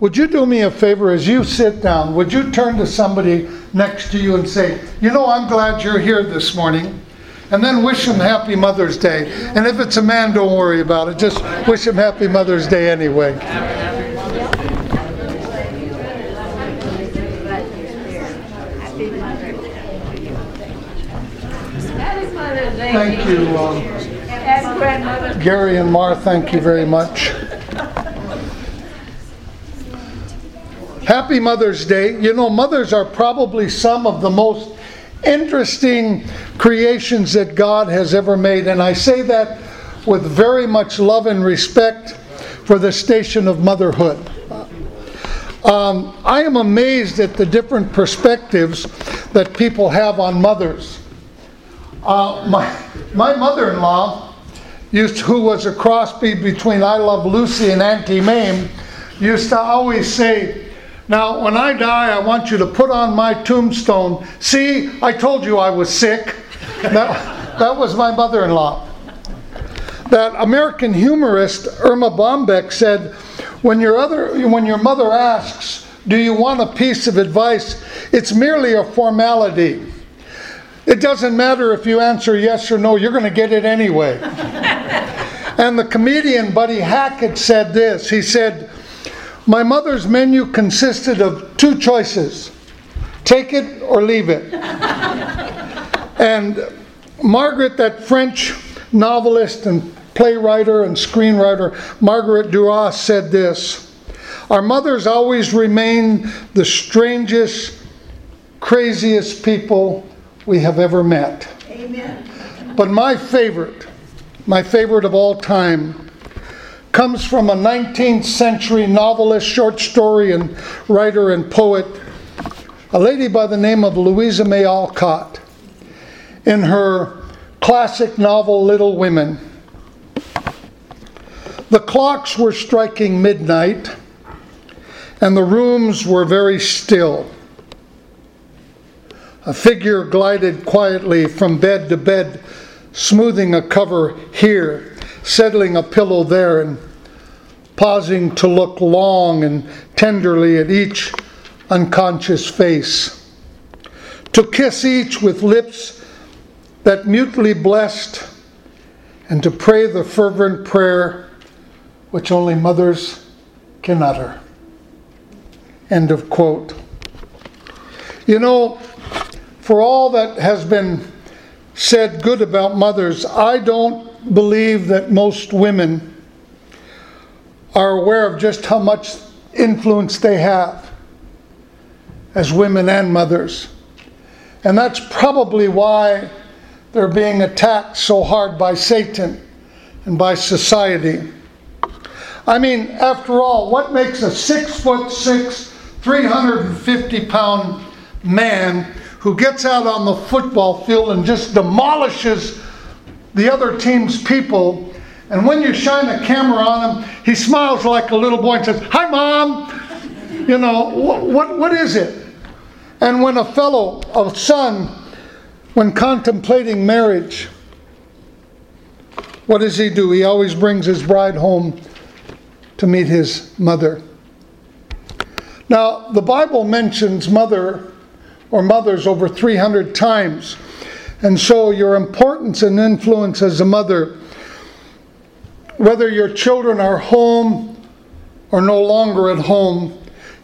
would you do me a favor as you sit down? Would you turn to somebody next to you and say, You know, I'm glad you're here this morning? And then wish them Happy Mother's Day. And if it's a man, don't worry about it. Just wish him Happy Mother's Day anyway. Thank you, um, Gary and Mar. Thank you very much. Happy Mother's Day. You know, mothers are probably some of the most interesting creations that God has ever made. And I say that with very much love and respect for the station of motherhood. Um, I am amazed at the different perspectives that people have on mothers. Uh, my my mother in law, who was a crossbreed between I Love Lucy and Auntie Mame, used to always say, Now, when I die, I want you to put on my tombstone, See, I told you I was sick. that, that was my mother in law. That American humorist Erma Bombeck said, when your, other, when your mother asks, Do you want a piece of advice? It's merely a formality. It doesn't matter if you answer yes or no, you're going to get it anyway. and the comedian Buddy Hackett said this He said, My mother's menu consisted of two choices take it or leave it. and Margaret, that French novelist and playwright and screenwriter, Margaret Duras, said this Our mothers always remain the strangest, craziest people we have ever met. Amen. But my favorite, my favorite of all time, comes from a 19th century novelist, short story, and writer and poet, a lady by the name of Louisa May Alcott. In her classic novel, Little Women, the clocks were striking midnight, and the rooms were very still. A figure glided quietly from bed to bed, smoothing a cover here, settling a pillow there, and pausing to look long and tenderly at each unconscious face. To kiss each with lips that mutely blessed, and to pray the fervent prayer which only mothers can utter. End of quote. You know, for all that has been said good about mothers, I don't believe that most women are aware of just how much influence they have as women and mothers. And that's probably why they're being attacked so hard by Satan and by society. I mean, after all, what makes a six foot six, 350 pound man who gets out on the football field and just demolishes the other team's people. And when you shine a camera on him, he smiles like a little boy and says, Hi, mom. You know, what, what, what is it? And when a fellow, a son, when contemplating marriage, what does he do? He always brings his bride home to meet his mother. Now, the Bible mentions mother or mothers over 300 times. And so your importance and influence as a mother, whether your children are home or no longer at home,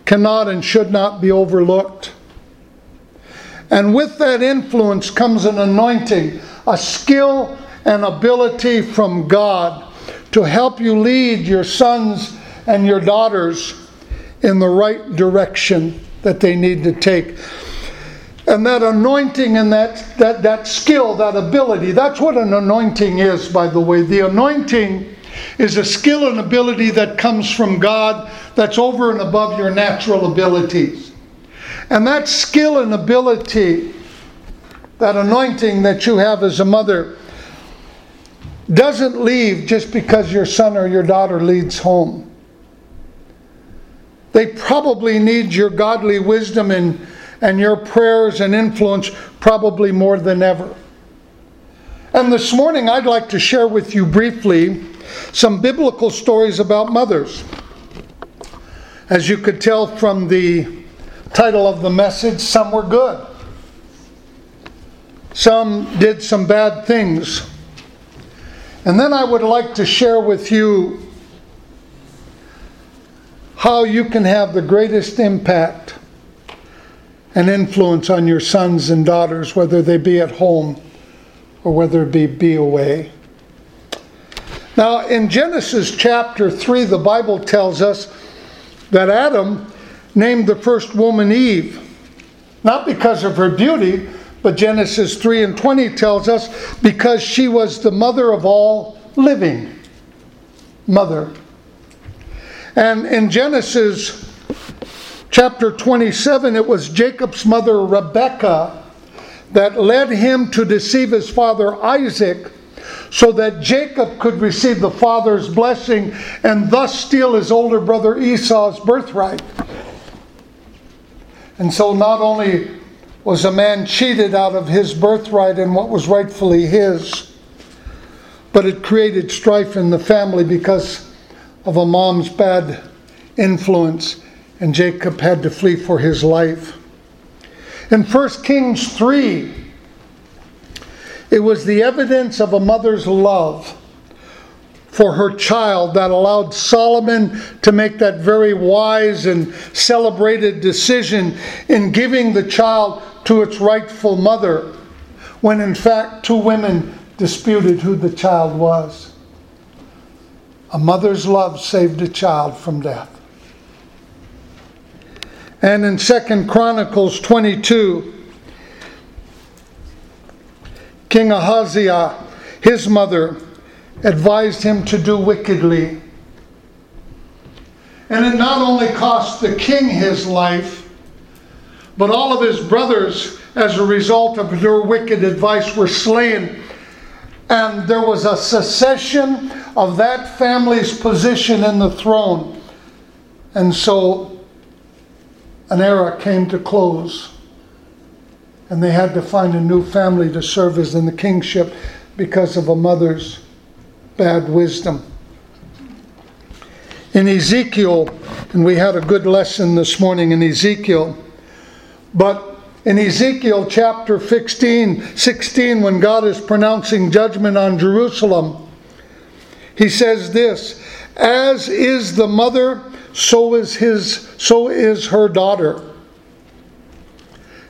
cannot and should not be overlooked. And with that influence comes an anointing, a skill and ability from God to help you lead your sons and your daughters in the right direction that they need to take. And that anointing and that, that, that skill, that ability, that's what an anointing is, by the way. The anointing is a skill and ability that comes from God that's over and above your natural abilities. And that skill and ability, that anointing that you have as a mother, doesn't leave just because your son or your daughter leads home. They probably need your godly wisdom and and your prayers and influence probably more than ever. And this morning, I'd like to share with you briefly some biblical stories about mothers. As you could tell from the title of the message, some were good. Some did some bad things. And then I would like to share with you how you can have the greatest impact and influence on your sons and daughters, whether they be at home or whether it be be away. Now, in Genesis chapter 3, the Bible tells us that Adam named the first woman Eve, not because of her beauty, but Genesis 3 and 20 tells us because she was the mother of all living. Mother. And in Genesis chapter 27, it was Jacob's mother Rebekah that led him to deceive his father Isaac so that Jacob could receive the father's blessing and thus steal his older brother Esau's birthright. And so not only was a man cheated out of his birthright and what was rightfully his, but it created strife in the family because of a mom's bad influence and Jacob had to flee for his life. In 1 Kings 3, it was the evidence of a mother's love for her child that allowed Solomon to make that very wise and celebrated decision in giving the child to its rightful mother, when in fact two women disputed who the child was. A mother's love saved a child from death. And in Second Chronicles 22, King Ahaziah, his mother, advised him to do wickedly. And it not only cost the king his life, but all of his brothers, as a result of their wicked advice, were slain. And there was a secession of that family's position in the throne. And so an era came to close. And they had to find a new family to serve as in the kingship because of a mother's bad wisdom. In Ezekiel, and we had a good lesson this morning in Ezekiel, but in Ezekiel chapter 16, 16 when God is pronouncing judgment on Jerusalem, he says this As is the mother so is his so is her daughter.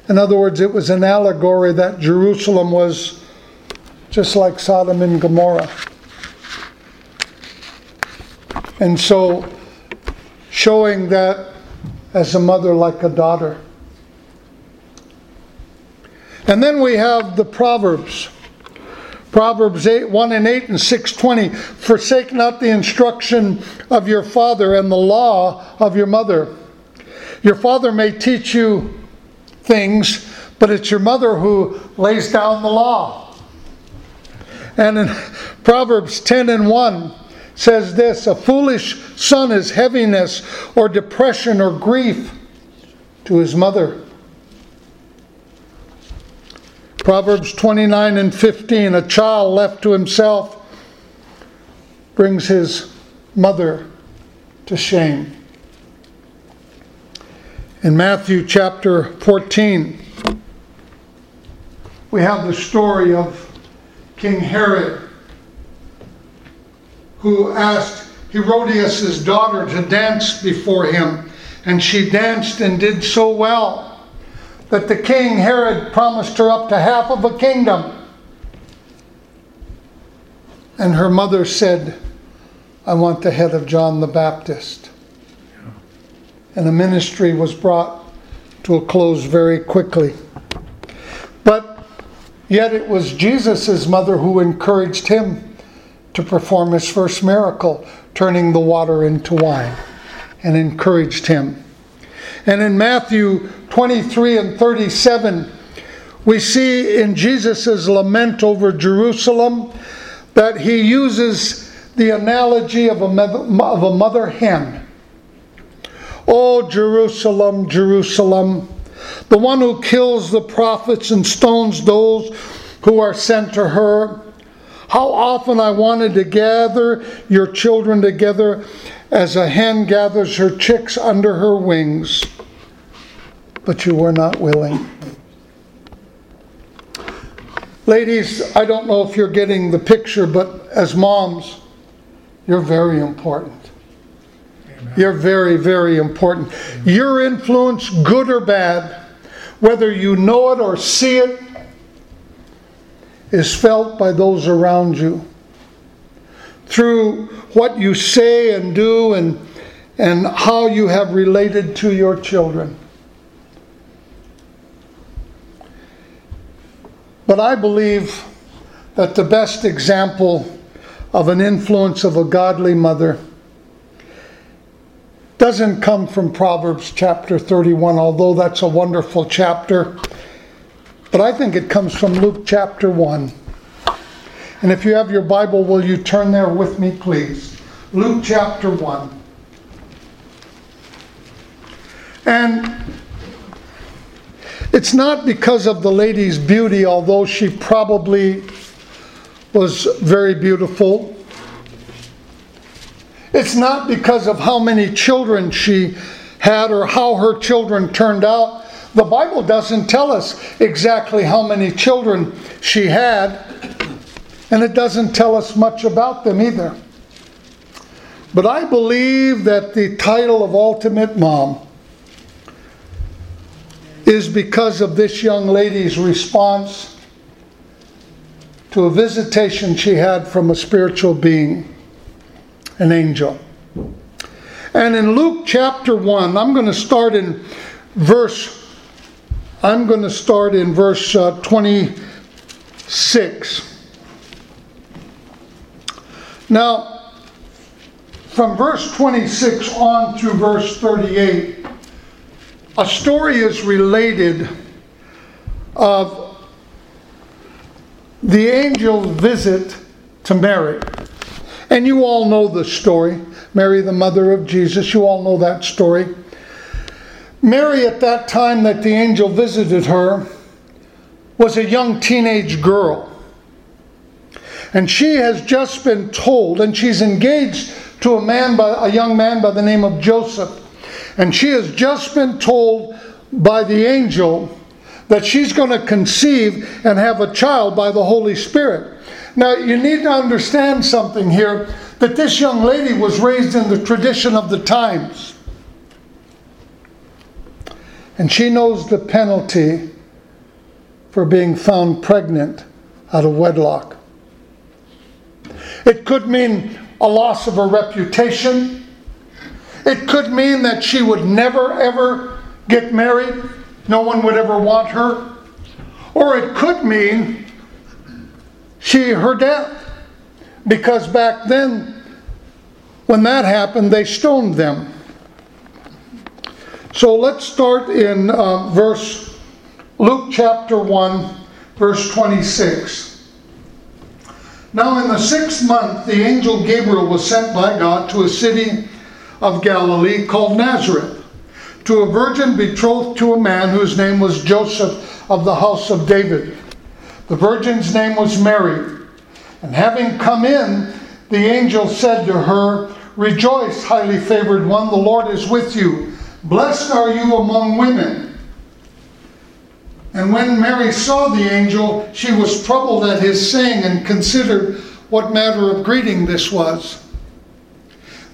In other words, it was an allegory that Jerusalem was just like Sodom and Gomorrah. And so showing that as a mother like a daughter. And then we have the Proverbs. Proverbs 8, 1 and 8 and 620. Forsake not the instruction of your father and the law of your mother. Your father may teach you things, but it's your mother who lays down the law. And in Proverbs 10 and 1 says this A foolish son is heaviness or depression or grief to his mother. Proverbs 29 and 15 A child left to himself brings his mother to shame. In Matthew chapter 14, we have the story of King Herod who asked Herodias' daughter to dance before him, and she danced and did so well that the king Herod promised her up to half of a kingdom. And her mother said, I want the head of John the Baptist. And the ministry was brought to a close very quickly. But yet it was Jesus' mother who encouraged him to perform his first miracle, turning the water into wine, and encouraged him. And in Matthew 23 and 37, we see in Jesus' lament over Jerusalem that he uses the analogy of a mother, of a mother hen. Oh, Jerusalem, Jerusalem, the one who kills the prophets and stones those who are sent to her. How often I wanted to gather your children together as a hen gathers her chicks under her wings, but you were not willing. Ladies, I don't know if you're getting the picture, but as moms, you're very important. Amen. You're very, very important. Amen. Your influence, good or bad, whether you know it or see it, is felt by those around you. Through what you say and do and, and how you have related to your children. But I believe that the best example of an influence of a godly mother doesn't come from Proverbs chapter 31, although that's a wonderful chapter. But I think it comes from Luke chapter 1. And if you have your Bible, will you turn there with me, please? Luke chapter 1. And it's not because of the lady's beauty, although she probably was very beautiful. It's not because of how many children she had or how her children turned out. The Bible doesn't tell us exactly how many children she had, and it doesn't tell us much about them either. But I believe that the title of Ultimate Mom is because of this young lady's response to a visitation she had from a spiritual being, an angel. And in Luke chapter 1, I'm going to start in verse I'm going to start in verse uh, 26. Now, from verse 26 on to verse 38, a story is related of the angel visit to Mary. And you all know the story. Mary, the mother of Jesus, you all know that story. Mary, at that time that the angel visited her, was a young teenage girl. And she has just been told, and she's engaged to a man by a young man by the name of Joseph. And she has just been told by the angel that she's going to conceive and have a child by the Holy Spirit. Now, you need to understand something here that this young lady was raised in the tradition of the times. And she knows the penalty for being found pregnant out of wedlock. It could mean a loss of her reputation. It could mean that she would never ever get married, no one would ever want her. Or it could mean she her death. Because back then, when that happened, they stoned them. So let's start in uh, verse Luke chapter 1, verse 26. Now, in the sixth month, the angel Gabriel was sent by God to a city of Galilee called Nazareth, to a virgin betrothed to a man whose name was Joseph of the house of David. The virgin's name was Mary. And having come in, the angel said to her, Rejoice, highly favored one, the Lord is with you. Blessed are you among women. And when Mary saw the angel, she was troubled at his saying and considered what manner of greeting this was.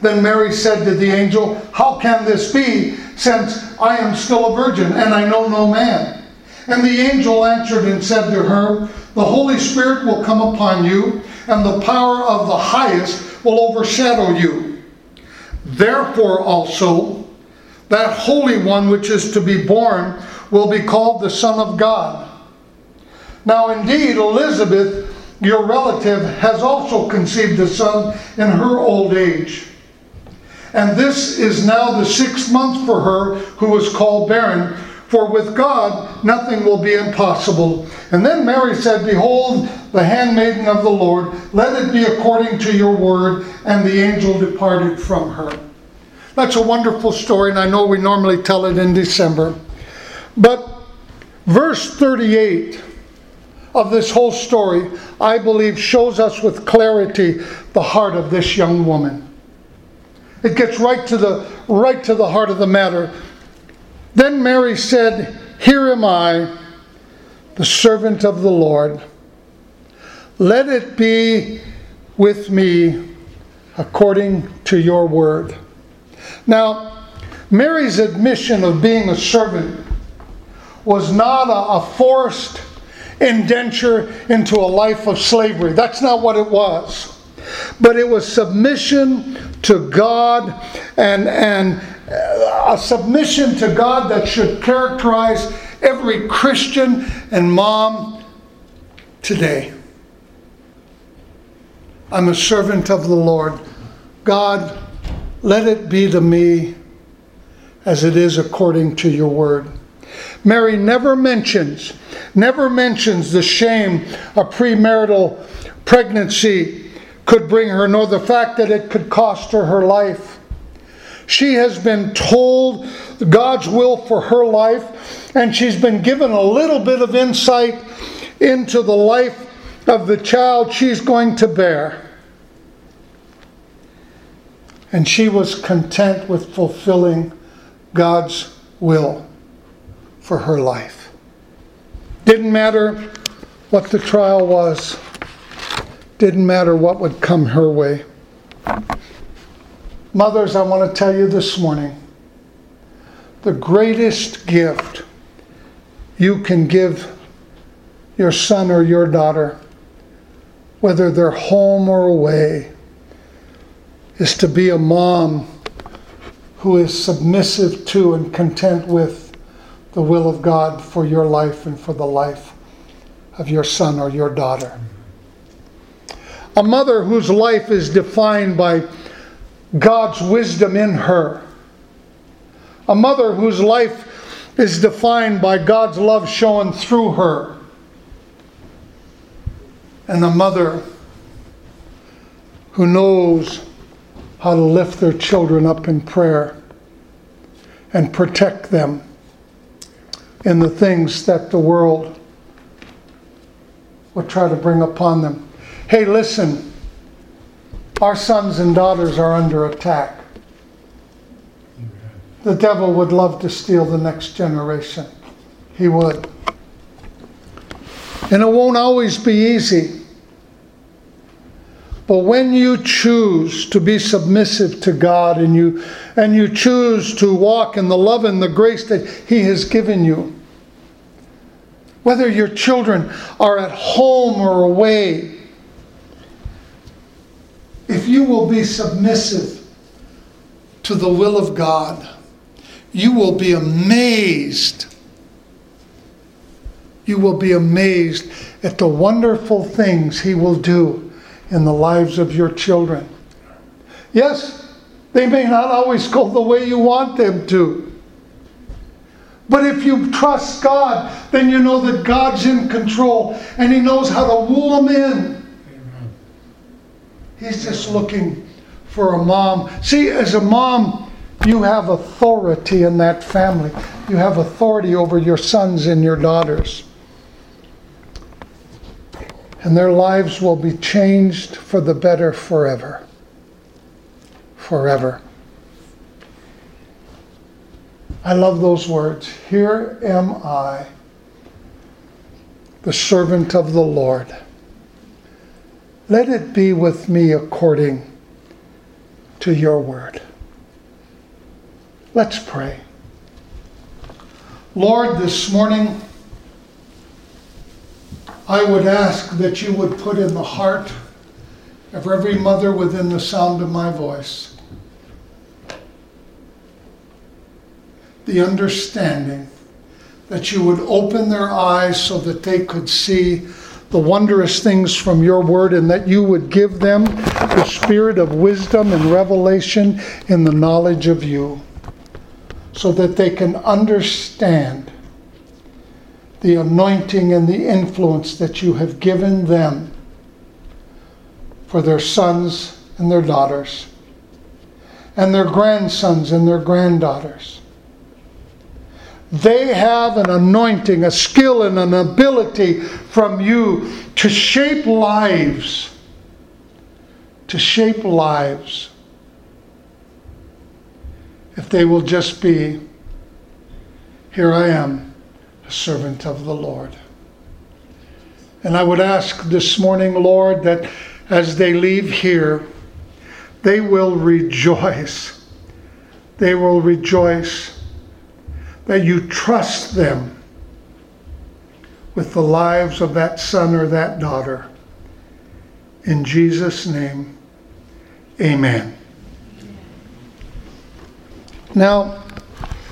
Then Mary said to the angel, How can this be, since I am still a virgin and I know no man? And the angel answered and said to her, The Holy Spirit will come upon you, and the power of the highest will overshadow you. Therefore also, that Holy One which is to be born will be called the Son of God. Now, indeed, Elizabeth, your relative, has also conceived a son in her old age. And this is now the sixth month for her who was called barren. For with God nothing will be impossible. And then Mary said, Behold, the handmaiden of the Lord, let it be according to your word. And the angel departed from her. That's a wonderful story, and I know we normally tell it in December. But verse 38 of this whole story, I believe, shows us with clarity the heart of this young woman. It gets right to the right to the heart of the matter. Then Mary said, Here am I, the servant of the Lord. Let it be with me according to your word. Now, Mary's admission of being a servant was not a, a forced indenture into a life of slavery. That's not what it was. But it was submission to God and, and uh, a submission to God that should characterize every Christian and mom today. I'm a servant of the Lord. God, let it be to me as it is according to your word. Mary never mentions, never mentions the shame of premarital pregnancy could bring her, nor the fact that it could cost her her life. She has been told God's will for her life, and she's been given a little bit of insight into the life of the child she's going to bear. And she was content with fulfilling God's will for her life. Didn't matter what the trial was, didn't matter what would come her way. Mothers, I want to tell you this morning the greatest gift you can give your son or your daughter, whether they're home or away, is to be a mom who is submissive to and content with the will of God for your life and for the life of your son or your daughter. A mother whose life is defined by God's wisdom in her. A mother whose life is defined by God's love shown through her. And a mother who knows how to lift their children up in prayer and protect them in the things that the world will try to bring upon them. Hey, listen. Our sons and daughters are under attack. The devil would love to steal the next generation. He would. And it won't always be easy. But when you choose to be submissive to God and you and you choose to walk in the love and the grace that he has given you, whether your children are at home or away, you will be submissive to the will of God, you will be amazed. You will be amazed at the wonderful things He will do in the lives of your children. Yes, they may not always go the way you want them to. But if you trust God, then you know that God's in control and He knows how to woo them in. He's just looking for a mom. See, as a mom, you have authority in that family. You have authority over your sons and your daughters. And their lives will be changed for the better forever. Forever. I love those words. Here am I, the servant of the Lord let it be with me according to your word. Let's pray. Lord, this morning, I would ask that you would put in the heart of every mother within the sound of my voice the understanding that you would open their eyes so that they could see the wondrous things from your word and that you would give them the spirit of wisdom and revelation in the knowledge of you so that they can understand the anointing and the influence that you have given them for their sons and their daughters, and their grandsons and their granddaughters. They have an anointing, a skill, and an ability from you to shape lives. To shape lives. If they will just be, here I am, a servant of the Lord. And I would ask this morning, Lord, that as they leave here, they will rejoice. They will rejoice that you trust them with the lives of that son or that daughter. In Jesus' name, amen. Now,